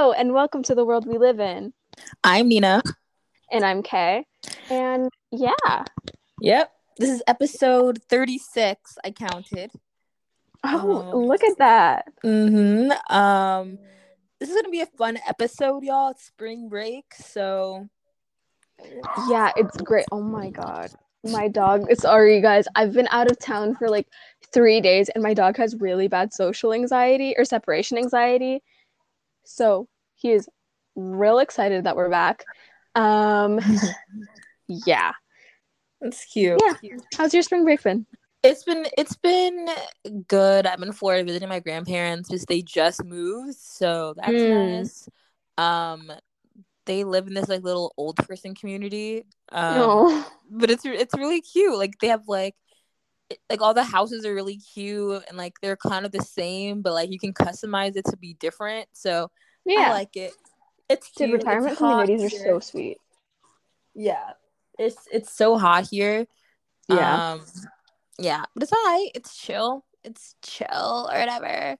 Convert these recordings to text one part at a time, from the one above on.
Hello, and welcome to the world we live in. I'm Nina. And I'm Kay. And yeah. Yep. This is episode 36. I counted. Oh, um, look at that. Mm-hmm. Um, this is gonna be a fun episode, y'all. It's spring break, so yeah, it's great. Oh my god. My dog, sorry you guys. I've been out of town for like three days and my dog has really bad social anxiety or separation anxiety. So he is real excited that we're back. Um yeah. That's cute. Yeah. How's your spring break been? It's been it's been good. I'm in Florida visiting my grandparents because they just moved, so that's mm. nice. Um, they live in this like little old person community. Um, oh. but it's it's really cute. Like they have like like all the houses are really cute and like they're kind of the same, but like you can customize it to be different. So yeah, I like it. It's cute. Dude, retirement it's communities are so sweet. Yeah, it's it's so hot here. Yeah, um, yeah, but it's alright. It's chill. It's chill or whatever.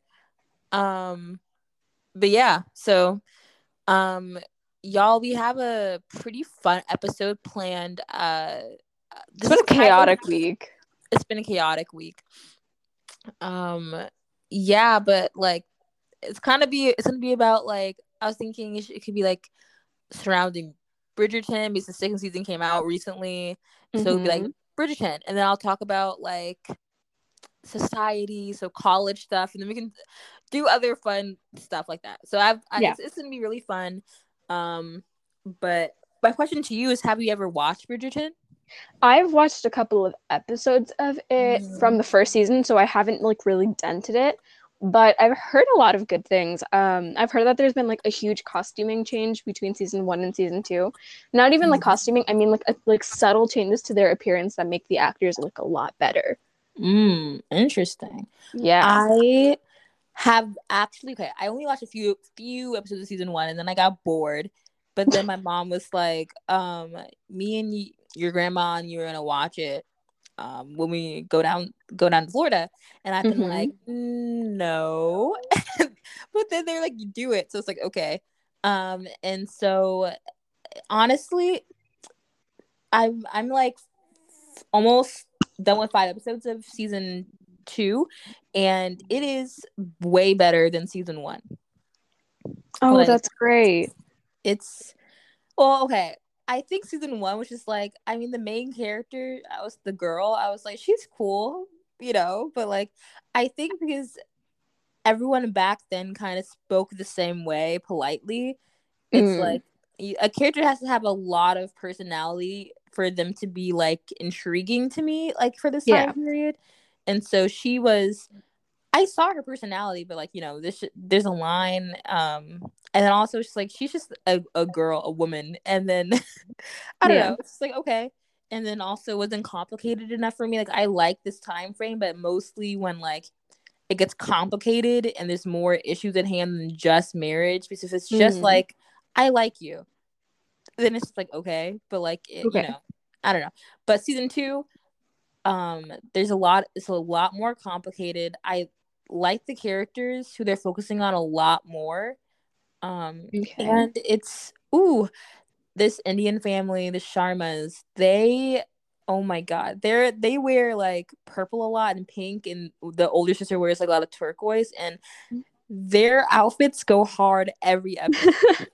Um, but yeah, so um, y'all, we have a pretty fun episode planned. Uh, it's been a chaotic week it's been a chaotic week. Um, yeah, but like it's kind of be it's gonna be about like I was thinking it, it could be like surrounding Bridgerton because the second season came out recently, so mm-hmm. it'd be like mm-hmm. Bridgerton, and then I'll talk about like society, so college stuff, and then we can do other fun stuff like that. So I've I, yeah. it's, it's gonna be really fun. Um, but my question to you is: Have you ever watched Bridgerton? I've watched a couple of episodes of it mm. from the first season, so I haven't like really dented it. But I've heard a lot of good things. Um, I've heard that there's been like a huge costuming change between season one and season two. Not even like mm. costuming. I mean like a, like subtle changes to their appearance that make the actors look a lot better. Mm, interesting. Yeah. I have actually okay. I only watched a few few episodes of season one, and then I got bored. But then my mom was like, um, "Me and you, your grandma and you're gonna watch it um, when we go down go down to Florida. And I've been mm-hmm. like, no. but then they're like, you do it. So it's like, okay. Um, and so honestly, I'm I'm like almost done with five episodes of season two, and it is way better than season one. Oh, like, that's great. It's well, okay. I think season one was just like, I mean, the main character, I was the girl. I was like, she's cool, you know, but like, I think because everyone back then kind of spoke the same way politely, it's mm. like a character has to have a lot of personality for them to be like intriguing to me, like for this time yeah. period. And so she was I saw her personality, but like you know, this there's a line, um, and then also she's like she's just a, a girl, a woman, and then I don't yeah. know, it's like okay, and then also wasn't complicated enough for me. Like I like this time frame, but mostly when like it gets complicated and there's more issues at hand than just marriage. Because if it's just mm. like I like you, then it's just like okay, but like it, okay. you know, I don't know. But season two, um, there's a lot. It's a lot more complicated. I like the characters who they're focusing on a lot more. Um, okay. and it's ooh, this Indian family, the Sharmas, they oh my god, they're they wear like purple a lot and pink, and the older sister wears like a lot of turquoise, and their outfits go hard every episode.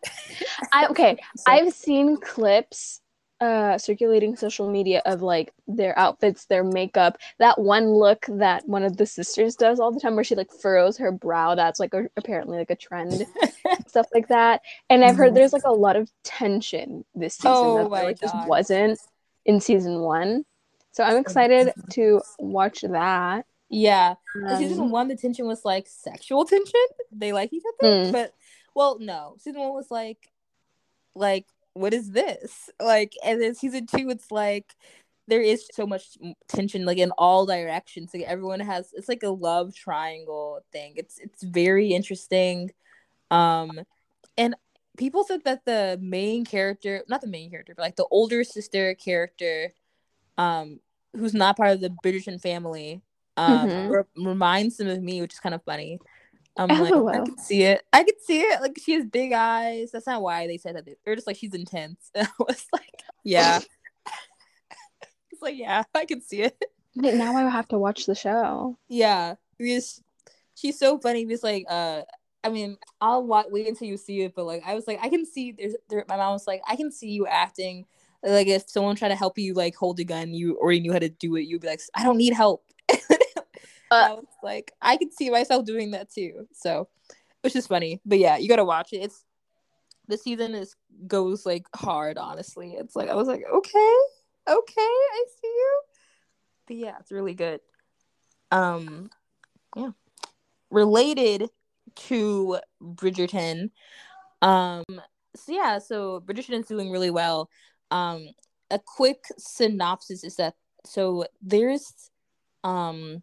I okay, so, I've seen clips uh circulating social media of like their outfits their makeup that one look that one of the sisters does all the time where she like furrows her brow that's like a, apparently like a trend stuff like that. And i've heard there's like a lot of tension this season oh that like, just wasn't in season one. So i'm excited to watch that. Yeah. Um, season one the tension was like sexual tension. They like each other mm. but well no. Season one was like like what is this? Like, and then season two, it's like there is so much tension, like in all directions. Like everyone has, it's like a love triangle thing. It's it's very interesting. Um, and people said that the main character, not the main character, but like the older sister character, um, who's not part of the Bridgerton family, um, mm-hmm. re- reminds them of me, which is kind of funny. I'm like, I LOL. can see it. I can see it. Like she has big eyes. That's not why they said that. They're just like she's intense. And I was like, yeah. it's like, yeah, I can see it. Now I have to watch the show. Yeah, because she's so funny. Because like, uh, I mean, I'll wa- wait until you see it. But like, I was like, I can see. There's there, my mom was like, I can see you acting. Like if someone tried to help you like hold a gun, you already knew how to do it. You'd be like, I don't need help. I was like, I could see myself doing that too. So, which is funny. But yeah, you gotta watch it. It's the season is goes like hard. Honestly, it's like I was like, okay, okay, I see you. But yeah, it's really good. Um, yeah, related to Bridgerton. Um, so yeah, so Bridgerton is doing really well. Um, a quick synopsis is that so there's um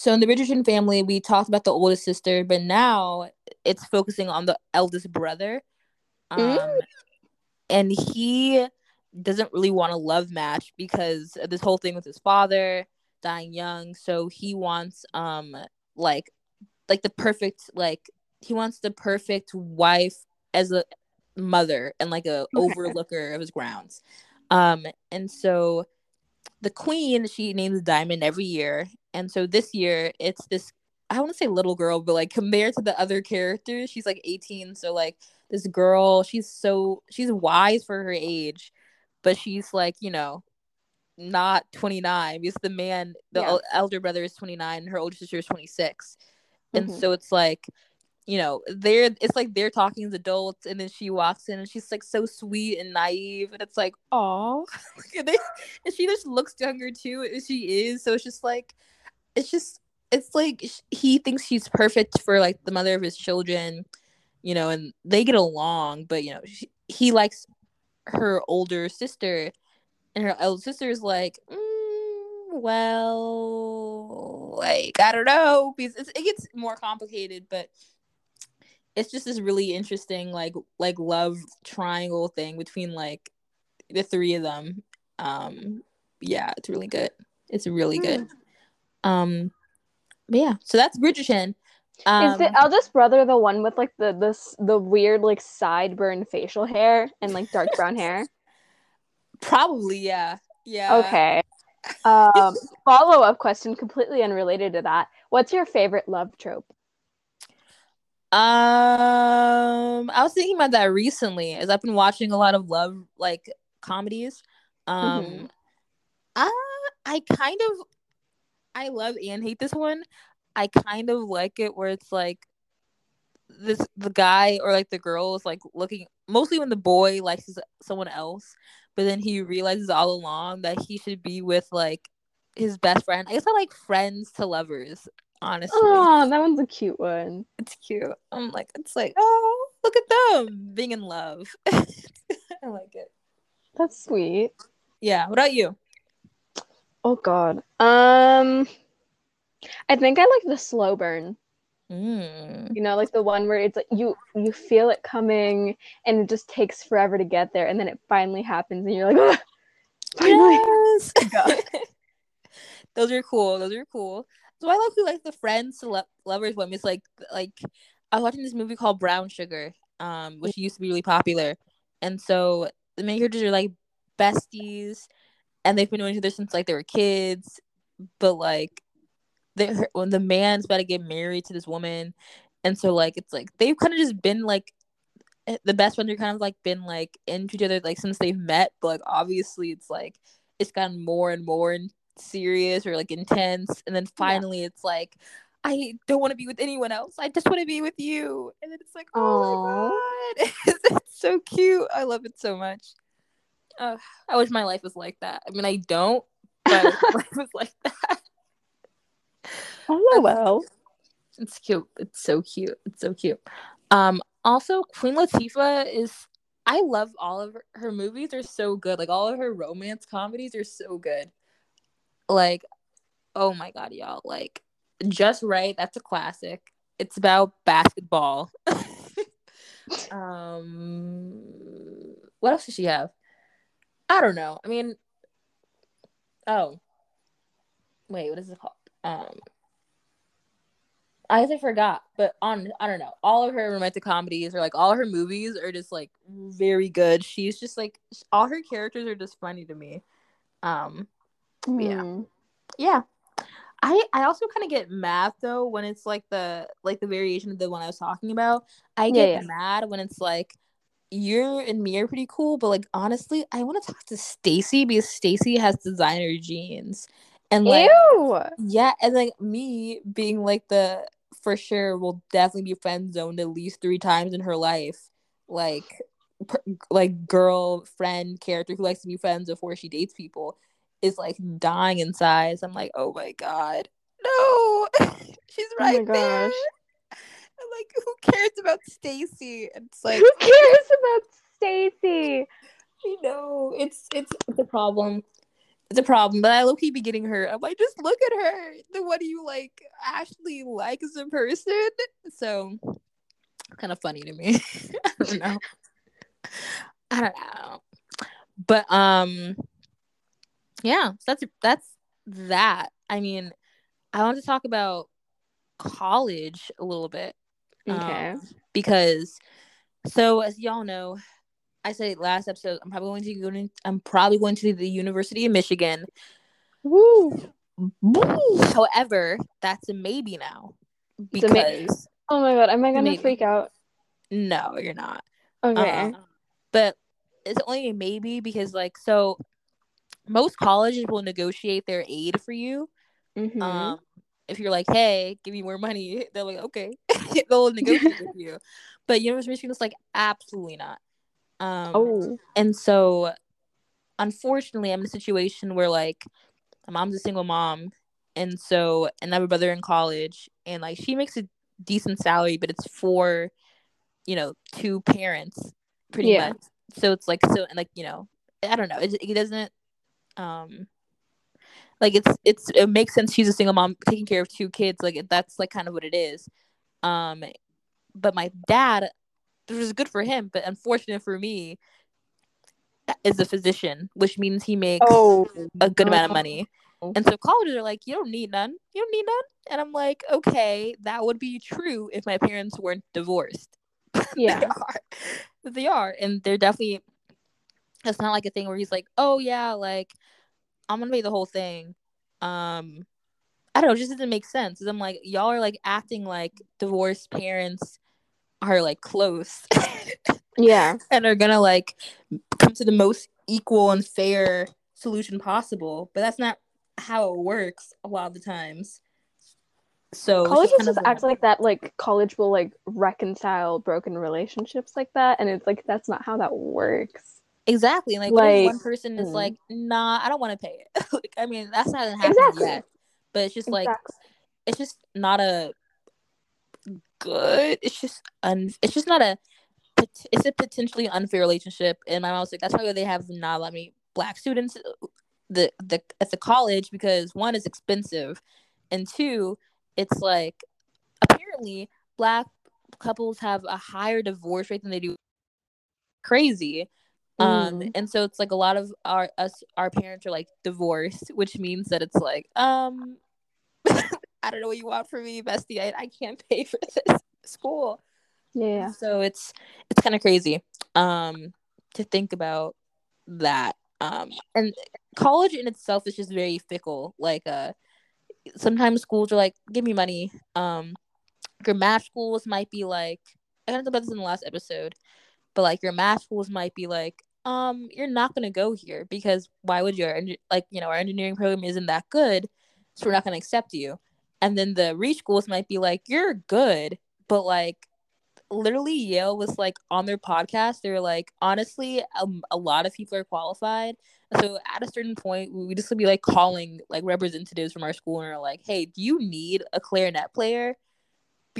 so in the Richardson family, we talked about the oldest sister, but now it's focusing on the eldest brother. Um, Mm. and he doesn't really want a love match because of this whole thing with his father dying young. So he wants um like like the perfect like he wants the perfect wife as a mother and like a overlooker of his grounds. Um and so the queen she names the diamond every year and so this year it's this i want to say little girl but like compared to the other characters she's like 18 so like this girl she's so she's wise for her age but she's like you know not 29 because the man the Yeah. elder brother is 29 and her older sister is 26 and Mhm. so it's like you know they're it's like they're talking as adults and then she walks in and she's like so sweet and naive and it's like oh and, and she just looks younger too as she is so it's just like it's just it's like he thinks she's perfect for like the mother of his children you know and they get along but you know she, he likes her older sister and her elder sister is like mm, well like i don't know because it's, it gets more complicated but it's just this really interesting like like love triangle thing between like the three of them. Um yeah it's really good. It's really good um but yeah so that's bridgerton um, Is the eldest brother the one with like the this the weird like sideburn facial hair and like dark brown hair? probably yeah yeah Okay. Um, follow up question, completely unrelated to that. What's your favorite love trope? Um, I was thinking about that recently as I've been watching a lot of love like comedies. Um, Mhm. I I kind of I love and hate this one. I kind of like it where it's like this the guy or like the girl is like looking mostly when the boy likes someone else, but then he realizes all along that he should be with like his best friend. I guess I like friends to lovers, honestly Oh, that one's a cute one. it's cute. I'm like, it's like, oh, look at them being in love. I like it. That's sweet. Yeah. What about you? Oh God. Um, I think I like the slow burn. Mm. You know, like the one where it's like you you feel it coming and it just takes forever to get there, and then it finally happens, and you're like, "Ugh, finally. Yes. Those are cool. Those are cool. So I love who like the friends to lo- lovers one. It's like like I was watching this movie called Brown Sugar, um, which used to be really popular, and so the main characters are like besties, and they've been knowing each other since like they were kids, but like they when the man's about to get married to this woman, and so like it's like they've kind of just been like eh, the best friends are kind of like been like into each other like since they've met, but like obviously it's like it's gotten more and more serious or like intense, and then finally it's like. I don't want to be with anyone else. I just want to be with you. And then it's like, oh my god, it's so cute. I love it so much. Uh, I wish my life was like that. I mean, I don't, but if life was like that. Oh well. It's cute. It's so cute. It's so cute. Um, also, Queen Latifah is. I love all of her, her movies. Are so good. Like all of her romance comedies are so good. Like, oh my god, y'all! Like, just right. That's a classic. It's about basketball. um, what else does she have? I don't know. I mean, oh, wait, what is it called? Um, I guess I forgot, but on I don't know. All of her romantic comedies or like all her movies are just like very good. She's just like all her characters are just funny to me. Um, yeah, Hmm. yeah. I I also kind of get mad though when it's like the like the variation of the one I was talking about. I Yeah, get yeah. mad when it's like you and me are pretty cool, but like honestly, I want to talk to Stacy because Stacy has designer jeans. And like Ew. yeah, and like me being like the for sure will definitely be friend zoned at least three times in her life, like per, like girl friend character who likes to be friends before she dates people is like dying in size. I'm like, oh my god, no, she's Oh right my there. Like, who cares about Stacy? It's like Who cares about Stacy? I know it's it's it's a problem. It's a problem, but I low key be getting her. I'm like, just look at her. The what do you like Ashley like as a person? So kind of funny to me. I don't know. I don't know. But um yeah, so that's that's that. I mean, I want to talk about college a little bit. Um, Okay. because so as y'all know, I said last episode, I'm probably going to go to I'm probably going to the University of Michigan. Woo. However, that's a maybe now It's a may- because Oh my god, am I gonna Maybe. freak out? no, you're not. Okay. Uh, but it's only a maybe because like so most colleges will negotiate their aid for you. Mhm. Um if you're like, hey, give me more money, they're like, okay. They'll negotiate with you. But University of Michigan is like, absolutely not. Um oh. and so unfortunately i'm in a situation where like my mom's a single mom and so and i have a brother in college and like she makes a decent salary but it's for you know two parents pretty Yeah. much so it's like so and like you know i don't know it, it doesn't um like it's it's it makes sense she's a single mom taking care of two kids like that's like kind of what it is. Um but my dad which is good for him but unfortunate for me is a physician which means he makes Oh. a good amount of money. And so colleges are like you don't need none. You don't need none. And i'm like okay that would be true if my parents weren't divorced. They Yeah. are. They are. And they're definitely it's not like a thing where he's like oh yeah like i'm gonna pay the whole thing um i don't know it just doesn't make sense i'm like y'all are like acting like divorced parents are like close Yeah. and are gonna like come to the most equal and fair solution possible but that's not how it works a lot of the times so Colleges just of act like that. Like college will like reconcile broken relationships like that, and it's like that's not how that works. Exactly. Like, Like, one person is mm. like, nah, I don't want to pay it. like, I mean, that's not happened Exactly. yet. But it's just like it's just not a good. It's just un. It's just not a. It's a potentially unfair relationship, and my mom was like, "That's why they have not let me black students the the at the college because one is expensive, and two, it's like apparently black couples have a higher divorce rate than they do crazy um Mm. and so it's like a lot of our us our parents are like divorced which means that it's like um i don't know what you want from me bestie i, I can't pay for this school Yeah. so it's it's kind of crazy um to think about that um and college in itself is just very fickle like uh sometimes schools are like give me money um your math schools might be like i talked about this in the last episode but like your math schools might be like um you're not going to go here because why would you like you know our engineering program isn't that good so we're not going to accept you. And then the reach schools might be like you're good but like literally yale was like on their podcast they were like honestly um, a lot of people are qualified. So at a certain point we just would be like calling like representatives from our school and are like hey do you need a clarinet player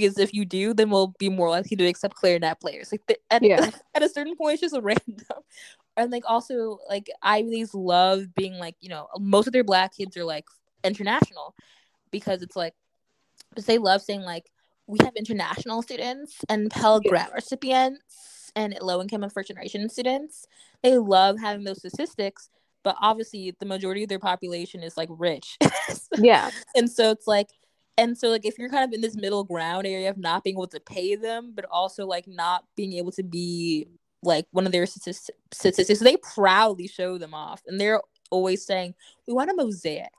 because if you do then we'll be more likely to accept clarinet players like the, at, Yeah. at a certain point it's just random and like also like ivy leagues love being like you know most of their black kids are like international because it's like because they love saying like we have international students and pell Yeah. grant recipients and low income and first generation students they love having those statistics but obviously the majority of their population is like rich Yeah. and so it's like and so like if you're kind of in this middle ground area of not being able to pay them but also like not being able to be like one of their statistics so they proudly show them off and they're always saying we want a mosaic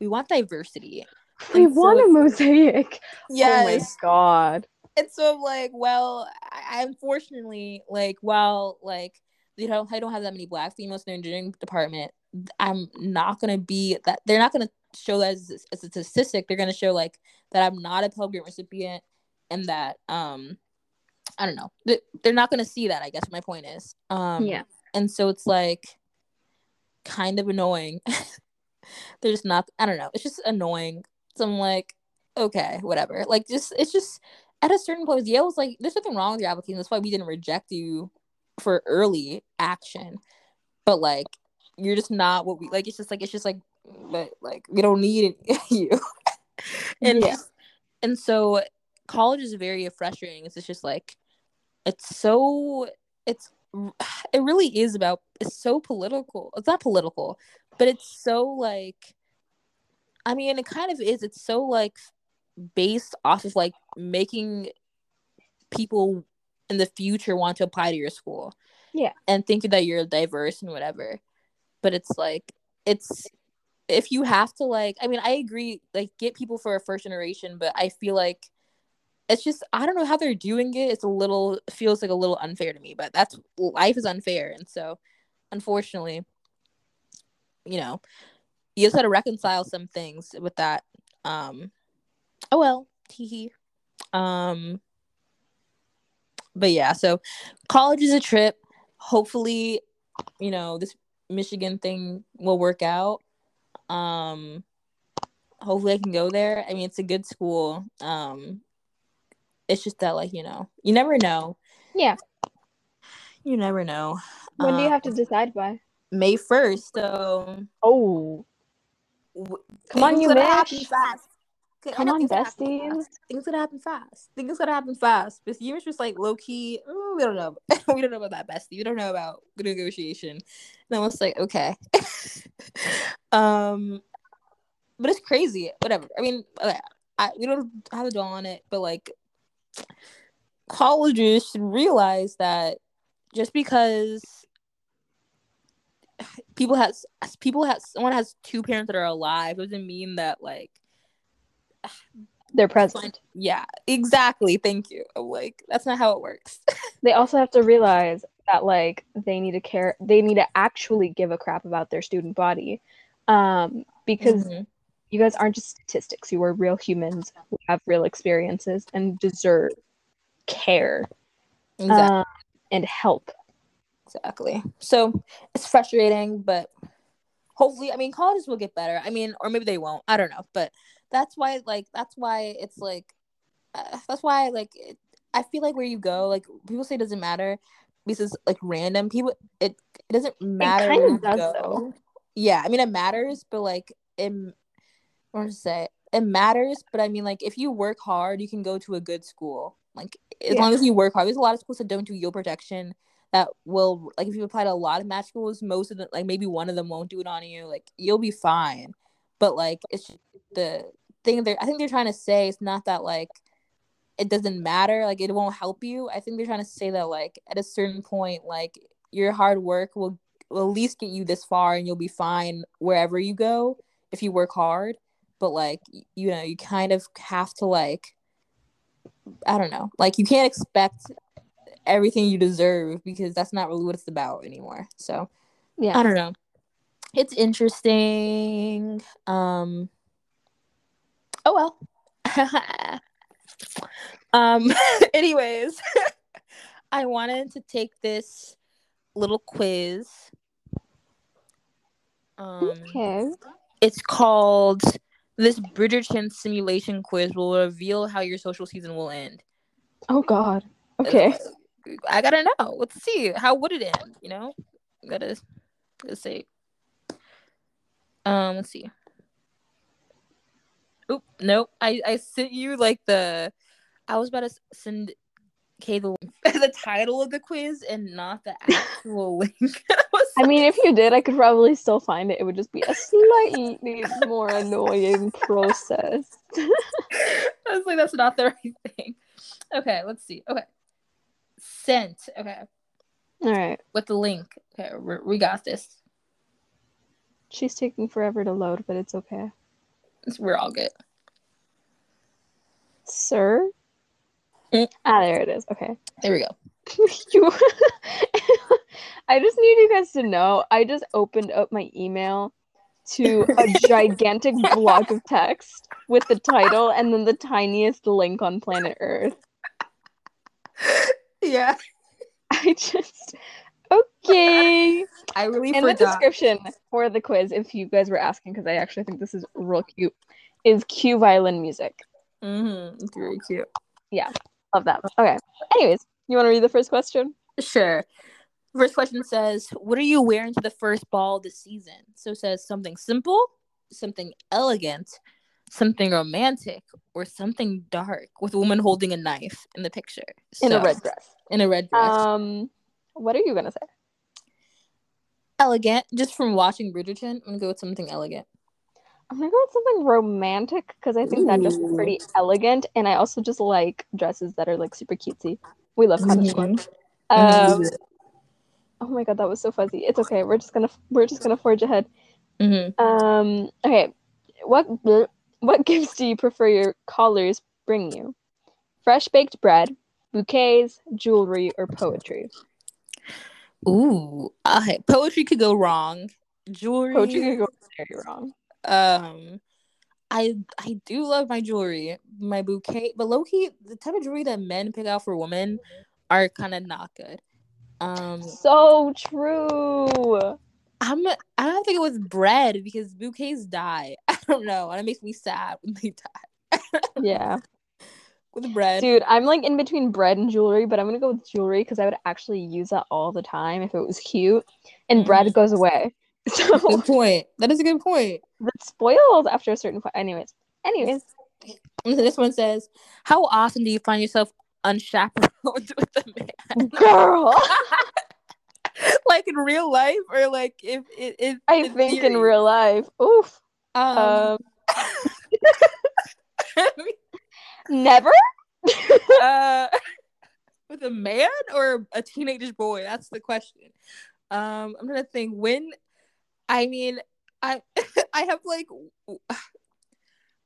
we want diversity We And so want a mosaic. yes Oh my god. and so I'm like, well, I, unfortunately like while like you don't I don't have that many black females in the engineering department, I'm not gonna be that they're not gonna show that as, as a statistic. They're gonna show like that I'm not a Pell Grant recipient and that um I don't know. They- They're not gonna see that, I guess my point is. Um Yeah. and so it's like kind of annoying. They're just not I don't know, it's just annoying. So I'm like, okay, whatever. Like just it's just at a certain point, Yale was like, there's nothing wrong with your application. That's why we didn't reject you for early action. But like you're just not what we like it's just like it's just like but like we don't need you. and Yeah. and so college is very frustrating. It's just like it's so it's it really is about it's so political. It's not political, but it's so like I mean it kind of is. It's so like based off of like making people in the future want to apply to your school. Yeah. And thinking that you're diverse and whatever. But it's like it's if you have to like I mean I agree like get people for a first generation, but I feel like it's just I don't know how they're doing it. It's a little feels like a little unfair to me, but that's life is unfair and so unfortunately you know, you just got to reconcile some things with that. Um oh well, hee. Um but yeah, so college is a trip. Hopefully, you know, this Michigan thing will work out. Um hopefully I can go there. I mean, it's a good school. Um it's just that like, you know, you never know. Yeah. You never know. When do you Um, have to decide by? May 1st, so Oh, w- Come on, you bitch. happen fast. Come on, things gonna happen besties. fast. Things gonna happen fast. Things gonna happen fast. This year's just like low key. Oh, we don't know. we don't know about that bestie. We don't know about negotiation. And I was like, okay. um, but it's crazy. Whatever. I mean, okay, I we don't have to dwell on it, but like, colleges should realize that just because people has people has someone has two parents that are alive doesn't mean that like they're present. yeah exactly thank you I'm like that's not how it works They also have to realize that like they need to care. They need to actually give a crap about their student body, um, because Mhm. you guys aren't just statistics. You are real humans who have real experiences and deserve care exactly. um, and help. exactly so it's frustrating but hopefully i mean colleges will get better i mean or maybe they won't i don't know but that's why like that's why it's like uh, that's why like it, i feel like where you go like people say it doesn't matter because it's like random people it, it doesn't matter kind where of you does, go. though. yeah i mean it matters but like it what do say it matters but i mean like if you work hard you can go to a good school like as Yeah. long as you work hard there's a lot of schools that don't do yield protection that will like if you apply to a lot of match schools most of them like maybe one of them won't do it on you like you'll be fine but like it's the thing that i think they're trying to say it's not that like it doesn't matter like it won't help you. I think they're trying to say that like at a certain point like your hard work will will at least get you this far and you'll be fine wherever you go if you work hard. But like you know you kind of have to like i don't know. Like you can't expect everything you deserve because that's not really what it's about anymore. So Yeah. i don't know it's interesting. Um oh well. Um anyways i wanted to take this little quiz. Um Okay. it's called this bridgerton simulation quiz will reveal how your social season will end. Oh God. Okay. i gotta know. Let's see how would it end you know? Gotta gotta say um let's see Oop, nope. I I sent you like the I was about to send Kay the the title of the quiz and not the actual link. I I mean, if you did, I could probably still find it. It would just be a slightly more annoying process. I was like, that's not the right thing. Okay, let's see. Okay. Sent. Okay. All right. With the link. Okay, we got this. She's taking forever to load, but it's okay. We're all good. Sir? Mm. Ah, there it is. Okay. There we go. you I just need you guys to know I just opened up my email to a gigantic block of text with the title and then the tiniest link on planet Earth. Yeah. I just okay. I really In forgot. the description for the quiz, if you guys were asking, because I actually think this is real cute, is cue violin music. Mm-hmm. It's very cute. Yeah, love that. Okay. Anyways, you want to read the first question? Sure. First question says, "What are you wearing to the first ball this season?" So it says something simple, something elegant, something romantic, or something dark with a woman holding a knife in the picture. In a red dress. In a red dress. Um, what are you gonna say? elegant. Just from watching Bridgerton, I'm gonna go with something elegant. I'm gonna go with something romantic because I think that dress is pretty elegant, and I also just like dresses that are like super cutesy. We love cottage squad. Um, oh my god, that was so fuzzy. It's okay. We're just gonna we're just gonna forge ahead. Mm-hmm. Um, okay. What what gifts do you prefer your callers bring you? Fresh baked bread, bouquets, jewelry, or poetry? Ooh, okay. Poetry could go wrong. Jewelry. Poetry could go very wrong. Um, I I do love my jewelry, my bouquet, but low key, the type of jewelry that men pick out for women are kind of not good. Um, So true. I'm I don't think it was bread because bouquets die. I don't know, and it makes me sad when they die. Yeah. With bread, Dude, I'm like in between bread and jewelry, but I'm gonna go with jewelry because I would actually use that all the time if it was cute. And bread goes away. So good point. That is a good point. it spoils after a certain point. Anyways. Anyways. This one says, "How often do you find yourself unchaperoned with a man?" Girl. like in real life, or like if it if I think in real life. Oof. um, Um never? uh, with a man or a teenage boy? That's the question. Um, I'm gonna think when. I mean, I I have like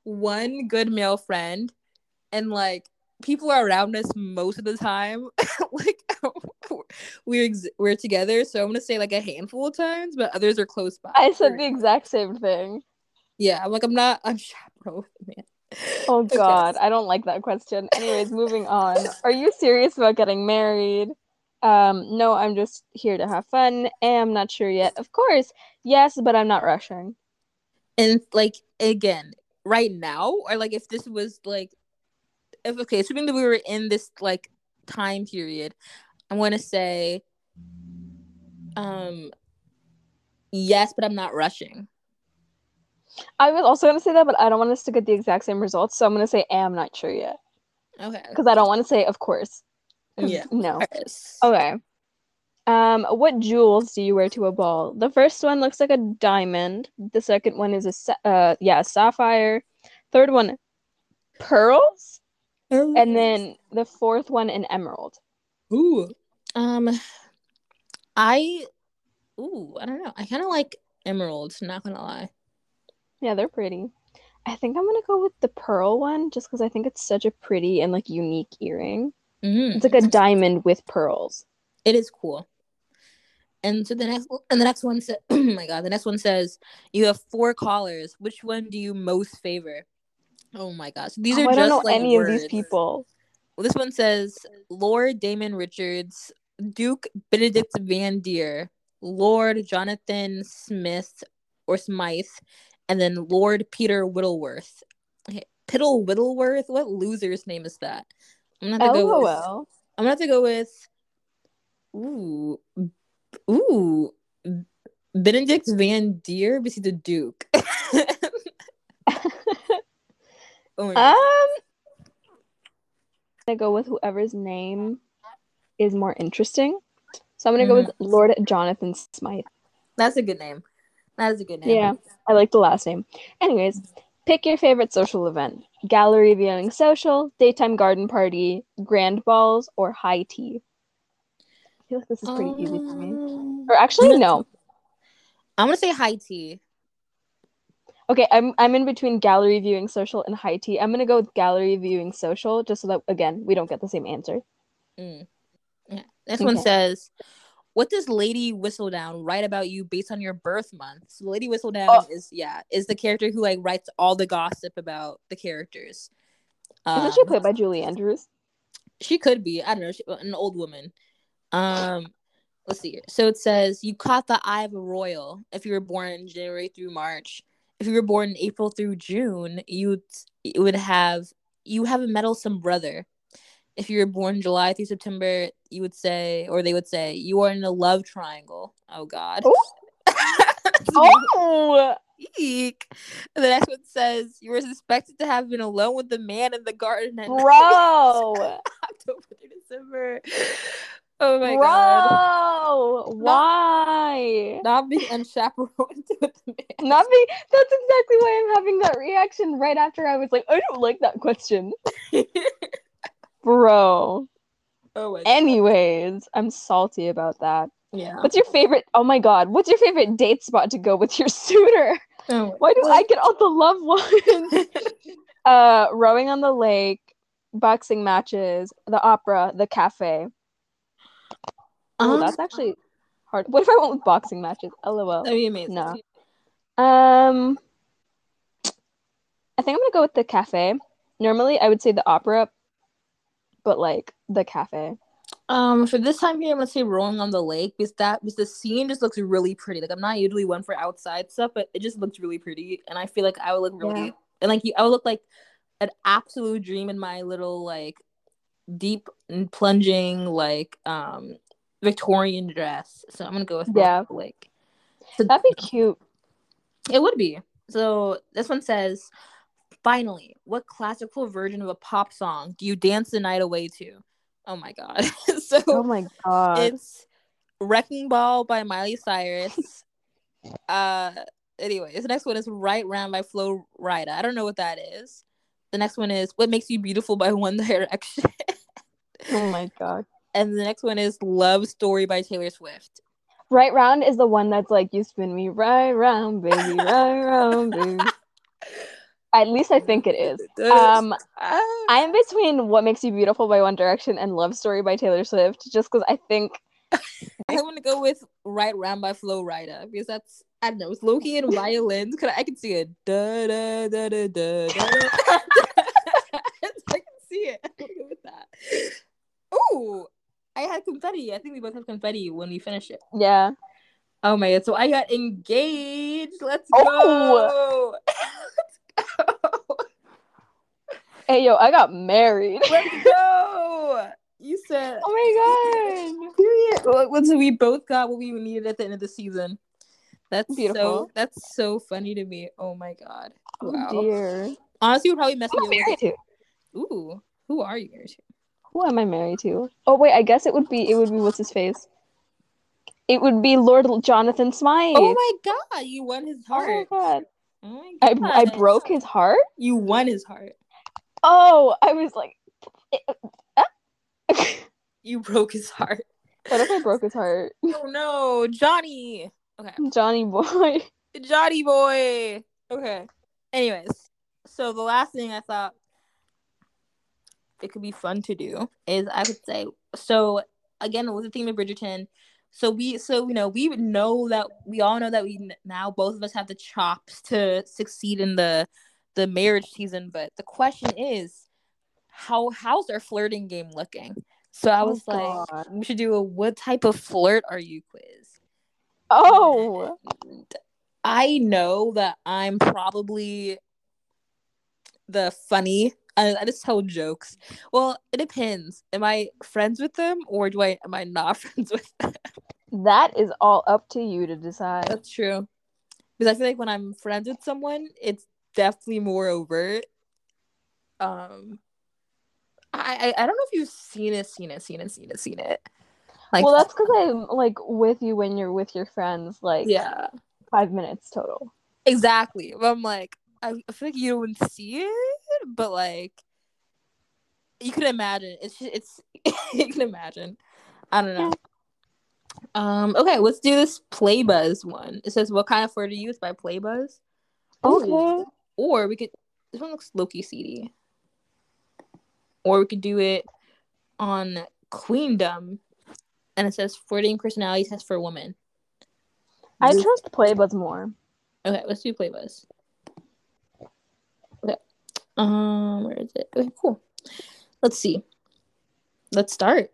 one good male friend, and like people are around us most of the time. like we're ex- we're together, so I'm gonna say like a handful of times, but others are close by. I said the exact same thing. yeah, I'm like I'm not unchaperoned with a man. Oh god, I don't like that question. Anyways, moving on. Are you serious about getting married? Um, no, I'm just here to have fun. I am not sure yet. Of course, yes, but I'm not rushing. and like again right now or like if this was like if okay assuming that we were in this like time period i'm gonna say um yes but i'm not rushing I was also gonna say that, but I don't want us to get the exact same results, so I'm gonna say I'm not sure yet okay because I don't want to say of course. yeah No. Okay. Um, what jewels do you wear to a ball? The first one looks like a diamond. The second one is a sa- uh yeah, sapphire. Third one pearls, and then the fourth one an emerald. ooh um i ooh i don't know i kind of like emeralds not gonna lie Yeah, they're pretty. I think I'm gonna go with the pearl one just because I think it's such a pretty and like unique earring. Mhm. It's like a diamond with pearls. It is cool. And so the next and the next one says oh my god, the next one says you have four callers. Which one do you most favor? Oh my gosh. These Oh, are I just don't know like any words. of these people. Well, this one says Lord Damon Richards, Duke Benedict Van Deer, Lord Jonathan Smith or Smythe, and then Lord Peter Whittleworth. Okay. Piddle Whittleworth? What loser's name is that? I'm gonna have to go with LOL. I'm gonna have to go with ooh ooh Benedict Van Deer, but he's the Duke. oh Um. I'm gonna go with whoever's name is more interesting. So I'm gonna go with Lord Jonathan Smythe. That's a good name. That is a good name. Yeah, I like the last name. Anyways, pick your favorite social event: gallery viewing, social, daytime garden party, grand balls, or high tea. I feel like this is pretty easy for me. Um, Or actually, no. I'm gonna say high tea. Okay, I'm I'm in between gallery viewing, social, and high tea. I'm gonna go with gallery viewing, social, just so that again we don't get the same answer. Mm. Yeah. This one says, "What does Lady Whistledown write about you based on your birth month?" So Lady Whistledown Oh. is yeah is the character who like writes all the gossip about the characters. Isn't she Um, played by Julie Andrews? she could be I don't know she, an old woman. Um, let's see here. So it says you caught the eye of a royal if you were born in January through March. If you were born in April through June, you would have you have a meddlesome brother. If you were born July through September, you would say, or they would say, you are in a love triangle. Oh God. Oh, oh. Eek. And the next one says you were suspected to have been alone with the man in the garden at bro, October through December. Oh my bro, god. why? Not being unchaperoned with the man. Not me. That's exactly why I'm having that reaction right after I was like, I don't like that question, bro. oh my god. Anyways, I'm salty about that. Yeah. What's your favorite? Oh my god, what's your favorite date spot to go with your suitor? Oh Why do I get all the love ones? uh, rowing on the lake, boxing matches, the opera, the cafe. Oh, Um, that's actually hard. What if I went with boxing matches? LOL. That'd be amazing. No. Um, I think I'm gonna go with the cafe. Normally, I would say the opera, but like the cafe. Um, for this time here, I'm gonna say rolling on the lake because that because the scene just looks really pretty. Like I'm not usually one for outside stuff, but it just looks really pretty, and I feel like I would look really Yeah. and like you, I would look like an absolute dream in my little like deep and plunging like um Victorian dress. So I'm gonna go with Yeah. lake. So That'd be cute. It would be. So this one says, finally, what classical version of a pop song do you dance the night away to? Oh my god. so Oh my god. it's Wrecking Ball by Miley Cyrus. uh anyways, the next one is Right Round by Flo Rida. I don't know what that is. The next one is What Makes You Beautiful by One Direction. Oh my god. and the next one is Love Story by Taylor Swift. Right round is the one that's like you spin me right round, baby, right round, baby. At least I think it is. Um, Ah. I'm between "What Makes You Beautiful" by One Direction and "Love Story" by Taylor Swift, just because I think I want to go with Right Round by Flo Rida because that's I don't know, it's low key and violins. Could I, I can see it. Da da da da da da. I can see it. Go with that. Ooh, I had confetti. I think we both have confetti when we finish it. yeah. Oh my god! So I got engaged. Let's Oh. go. Let's go. Hey yo, I got married. Let's go. You said. Oh my god. Period. Well, so we both got what we needed at the end of the season. That's Beautiful. so that's so funny to me. Oh my god. Oh wow. Oh dear. Honestly, would probably mess Who me married to? up. Ooh, who are you married to? Who am I married to? Oh wait, I guess it would be it would be what's his face. It would be Lord Jonathan Smythe. Oh my god, you won his heart. Oh my god. Oh my I. I broke his heart? You won his heart. Oh, I was like uh, uh. You broke his heart. What if I broke his heart? Oh no, Johnny. Okay. Johnny boy. Johnny boy. Okay. Anyways, so the last thing I thought it could be fun to do is I would say so again with the theme of Bridgerton. So we so you know we would know that we all know that we now both of us have the chops to succeed in the the marriage season, but the question is how how's our flirting game looking? So I Oh, was like, God. we should do a what type of flirt are you quiz. Oh. And I know that I'm probably the funny. I, I just tell jokes. Well, it depends. Am I friends with them or do I am I not friends with them? That is all up to you to decide. That's true. Because I feel like when I'm friends with someone, it's definitely more overt. Um, I I, I don't know if you've seen it, seen it, seen it, seen it, seen it. Like well, that's because I'm like with you when you're with your friends, like yeah, five minutes total. exactly. But I'm like, I, I feel like you don't see it, but like you can imagine. It's just, it's you can imagine. I don't know. Um. Okay, let's do this Playbuzz one. It says, "What kind of flirt are you?" It's by Playbuzz. Ooh. Okay. Or we could. This one looks low key seedy. Or we could do it on Queendom, and it says flirting personality test for women. I This- trust Playbuzz more. Okay, let's do Playbuzz. Okay. Um, where is it? Okay, cool. Let's see. Let's start.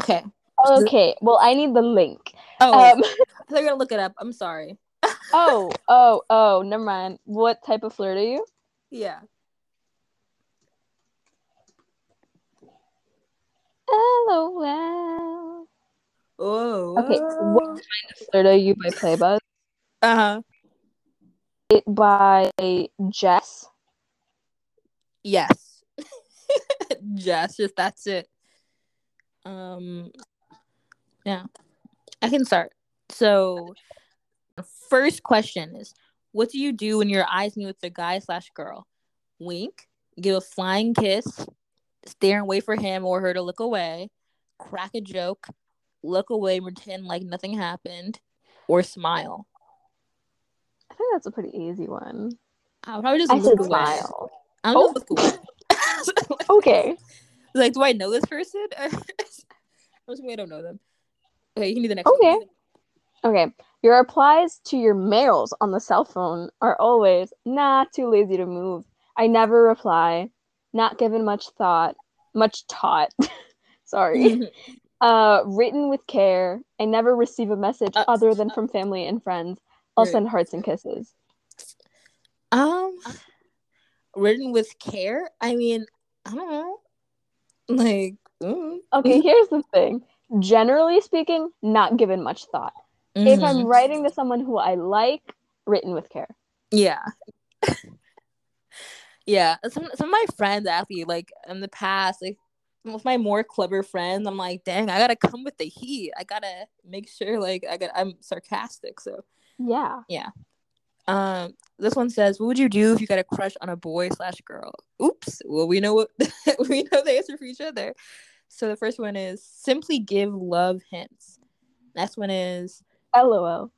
Okay. Okay. Well, I need the link. Oh, Um. I thought you were gonna look it up. I'm sorry. Oh. Oh. Oh. Never mind. What type of flirt are you? Yeah. LOL. Oh. Okay, what kind of Flirt are you by Playbuzz? Uh huh. It by Jess. Yes. Just, just that's it. Um. Yeah, I can start. So, first question is, what do you do when your eyes meet with the guy slash girl? Wink, give a flying kiss, stare and wait for him or her to look away, crack a joke, look away, and pretend like nothing happened, or smile. I think that's a pretty easy one. I would probably just I look said away. smile. I'm Oh. look away. Okay. like, do I know this person? I'm assuming I don't know them. Okay, you can do the next Okay. one. Okay. Your replies to your mails on the cell phone are always nah, too lazy to move. I never reply. Not given much thought. Much taught. Sorry. uh written with care. I never receive a message Uh, other than from family and friends. I'll Right. send hearts and kisses. um, written with care. I mean, I don't know. Like, mm, Okay, here's the thing. Generally speaking, not given much thought. If I'm mhm. writing to someone who I like, written with care. yeah, yeah. Some some of my friends actually like in the past, like with my more clever friends, I'm like, dang, I gotta come with the heat. I gotta make sure, like, I got I'm sarcastic. So, Yeah. Yeah. Um, this one says, "What would you do if you got a crush on a boy slash girl?" Oops. Well, we know what we know the answer for each other. So the first one is simply give love hints. Next one is LOL.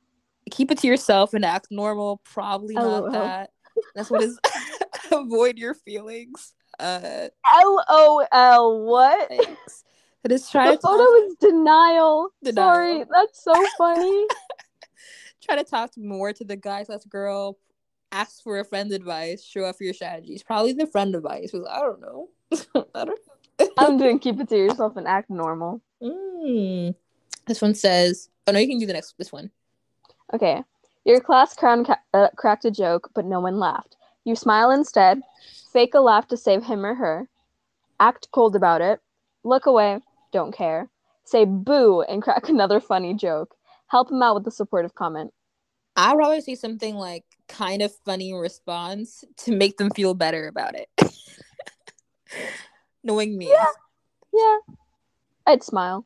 keep it to yourself and act normal. Probably not LOL. that. Next one is avoid your feelings. Uh, LOL. What? thanks. It is try The to talk, photo is denial. Denial. Sorry, that's so funny. try to talk more to the guy slash girl. Ask for a friend's advice. Show off your strategies. Probably the friend advice. Was I don't know. I don't. I'm doing keep it to yourself and act normal. Mm. This one says, "Oh no, you can do the next. This one. Okay. Your class clown ca- uh, cracked a joke, but no one laughed. You smile instead, fake a laugh to save him or her, act cold about it, look away, don't care, say boo and crack another funny joke, help him out with a supportive comment. I'd always say something like kind of funny response to make them feel better about it. Knowing me, Yeah. Yeah. I'd smile.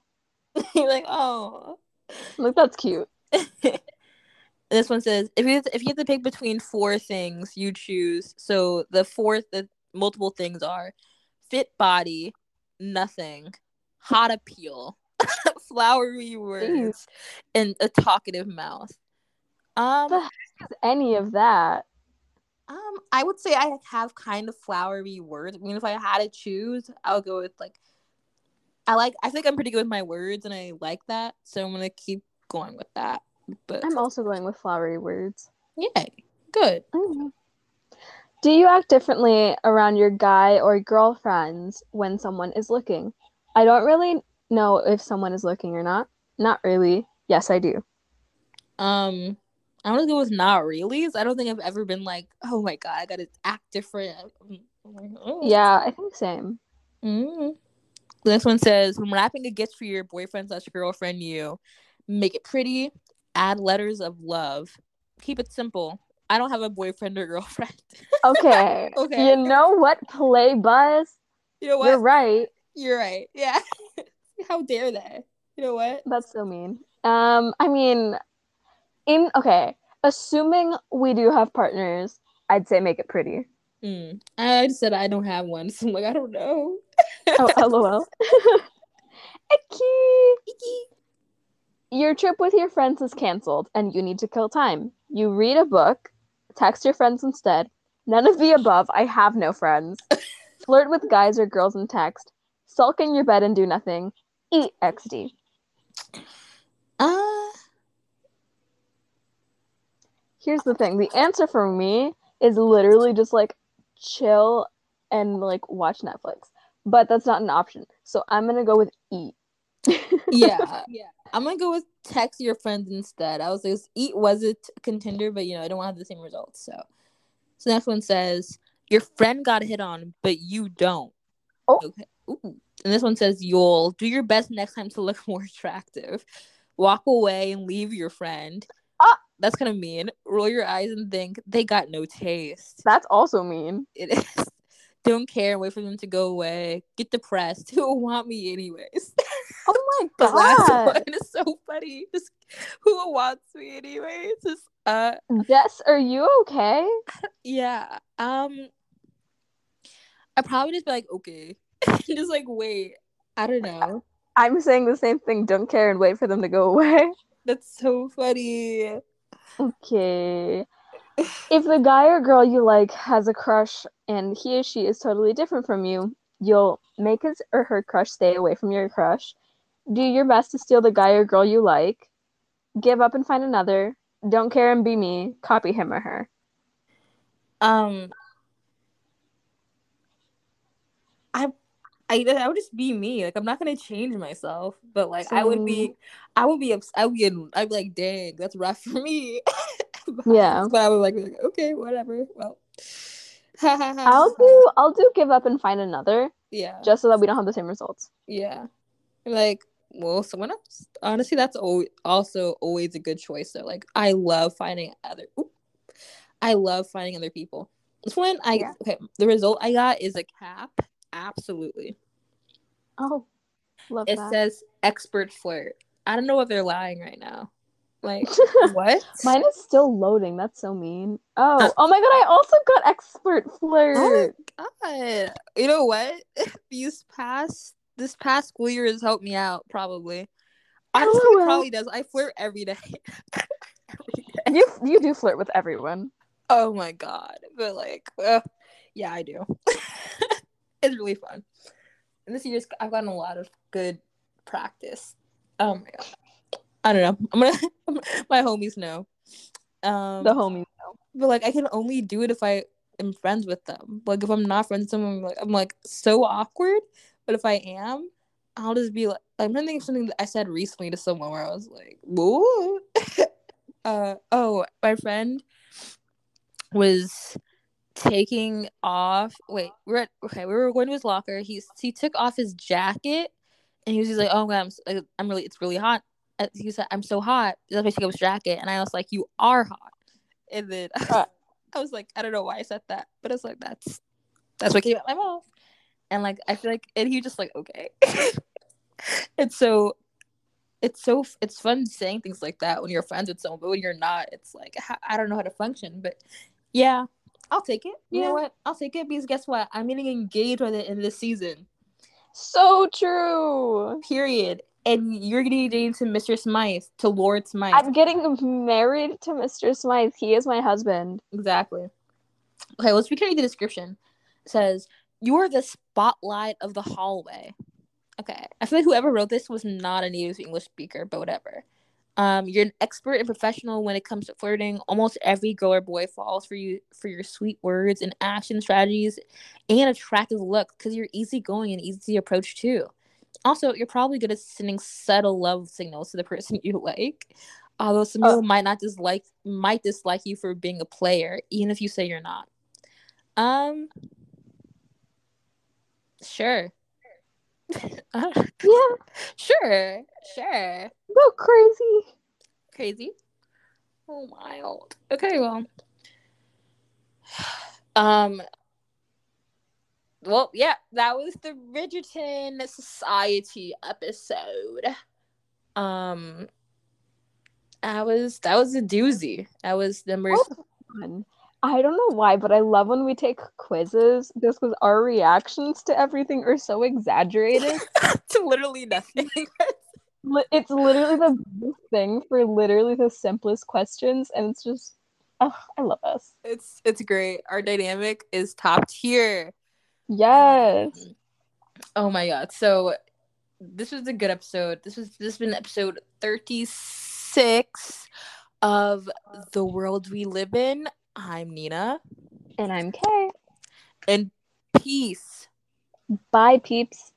you're like, oh. Like, that's cute. this one says, if you if you have to pick between four things, you choose. So the fourth, the multiple things are fit body, nothing, hot appeal, flowery words, and a talkative mouth. Um, The heck is any of that? um, I would say I have kind of flowery words. I mean, if I had to choose, I would go with like, I like. I think I'm pretty good with my words, and I like that, so I'm gonna keep going with that. But I'm also going with flowery words. yay, good. Mhm. Do you act differently around your guy or girlfriends when someone is looking? I don't really know if someone is looking or not. Not really. Yes, I do. Um, I'm gonna go with not really. I don't think I've ever been like, oh my god, I gotta act different. Oh. Yeah, I think same. Mm. Next one says, when wrapping a gift for your boyfriend slash girlfriend, you make it pretty, add letters of love, keep it simple. I don't have a boyfriend or girlfriend. Okay. Okay. You know what? Playbuzz. you know what? You're right. You're right. Yeah. How dare they? You know what? That's so mean. Um, I mean, in okay, assuming we do have partners, I'd say make it pretty. Mm. I just said I don't have one, so I'm like, I don't know. Oh, lol. Icky. Your trip with your friends is canceled, and you need to kill time. You read a book, text your friends instead. None of the above. I have no friends. Flirt with guys or girls in text. Sulk in your bed and do nothing. Eat XD. Uh, Here's the thing the answer for me is literally just like chill and like watch Netflix. But that's not an option. So I'm to go with eat. yeah, yeah. I'm gonna go with text your friends instead. I was like, eat was a contender, but you know, I don't want to have the same results. So, so next one says your friend got hit on, but you don't. Oh. Okay. Ooh. And this one says you'll do your best next time to look more attractive. Walk away and leave your friend. That's kind of mean. Roll your eyes and think they got no taste. That's also mean. It is. Don't care wait for them to go away. Get depressed. Who will want me anyways? Oh my the last god. one is so funny. Just who wants me anyways? Just uh Jess, are you okay? yeah. Um I probably just be like, okay. just like wait. I don't know. I'm saying the same thing. Don't care and wait for them to go away. That's so funny. Okay. If the guy or girl you like has a crush and he or she is totally different from you, you'll make his or her crush stay away from your crush. Do your best to steal the guy or girl you like. Give up and find another. Don't care and be me. Copy him or her. Um I I, I would just be me. Like I'm not gonna change myself, but like I would be, I would be, ups- I would get, I'd be like, dang, that's rough for me. But- Yeah. but I would like, be like, okay, whatever. Well, I'll do I'll do give up and find another yeah, just so that we don't have the same results. yeah. Like, well, someone else. Honestly, that's al- also always a good choice. Though, like, I love finding other. I love finding other people. This one, I Yeah. okay. The result I got is a cap. Absolutely. Oh. Love It that. says expert flirt. I don't know if they're lying right now. Like what? Mine is still loading. That's so mean. Oh, Uh, oh my god! I also got expert Oh flirt. my god! You know what? These past this past school year has helped me out. Probably. Honestly, it LOL. probably does. I flirt every day. every day. You you do flirt with everyone. Oh my god! But like, uh, yeah, I do. It's really fun. And this year, I've gotten a lot of good practice. Oh my god! I don't know. I'm gonna. my homies know. Um, The homies. Know. But like I can only do it if I am friends with them. Like if I'm not friends with someone, like I'm like so awkward. But if I am, I'll just be like, I'm trying to think of something that I said recently to someone where I was like, "Whoa." uh oh, my friend was taking off. Wait, we're at, okay. We were going to his locker. He's he took off his jacket, and he was just like, "Oh god, I'm I'm really it's really hot." He said, "I'm so hot." That's why he took off his jacket, and I was like, "You are hot." And then Uh. I was like, I don't know why I said that, but it's like that's that's what came out my mouth. And like I feel like, and he just like, okay. it's so, it's so, it's fun saying things like that when you're friends with someone, but when you're not, it's like I don't know how to function. But yeah, I'll take it. You Yeah. know what? I'll take it because guess what? I'm getting engaged the end of the season. So true. Period. And you're getting engaged to Mr. Smythe, to Lord Smythe. I'm getting married to Mr. Smythe. He is my husband. Exactly. Okay, let's read the description. It says, You're the spotlight of the hallway. Okay. I feel like whoever wrote this was not a native English speaker, but whatever. Um, you're an expert and professional when it comes to flirting. Almost every girl or boy falls for you for your sweet words and action strategies and attractive look because you're easygoing and easy to approach too. Also, you're probably good at sending subtle love signals to the person you like. Although some Uh. people might not dislike might dislike you for being a player, even if you say you're not. Um sure. Uh, Yeah, sure. Sure. go crazy. Crazy. Oh wild. Okay, well. Um well, yeah, that was the Bridgerton Society episode. Um, I was that was a doozy. That was number. Fun. I don't know why, but I love when we take quizzes just because our reactions to everything are so exaggerated. to literally nothing. It's literally the thing for literally the simplest questions, and it's just, oh, I love us. it's it's great. Our dynamic is top tier. Yes. Mm-hmm. Oh my god. So this was a good episode. This was this has been episode 36 of The World We Live In. I'm Nina. And I'm Kay. And peace. Bye, peeps.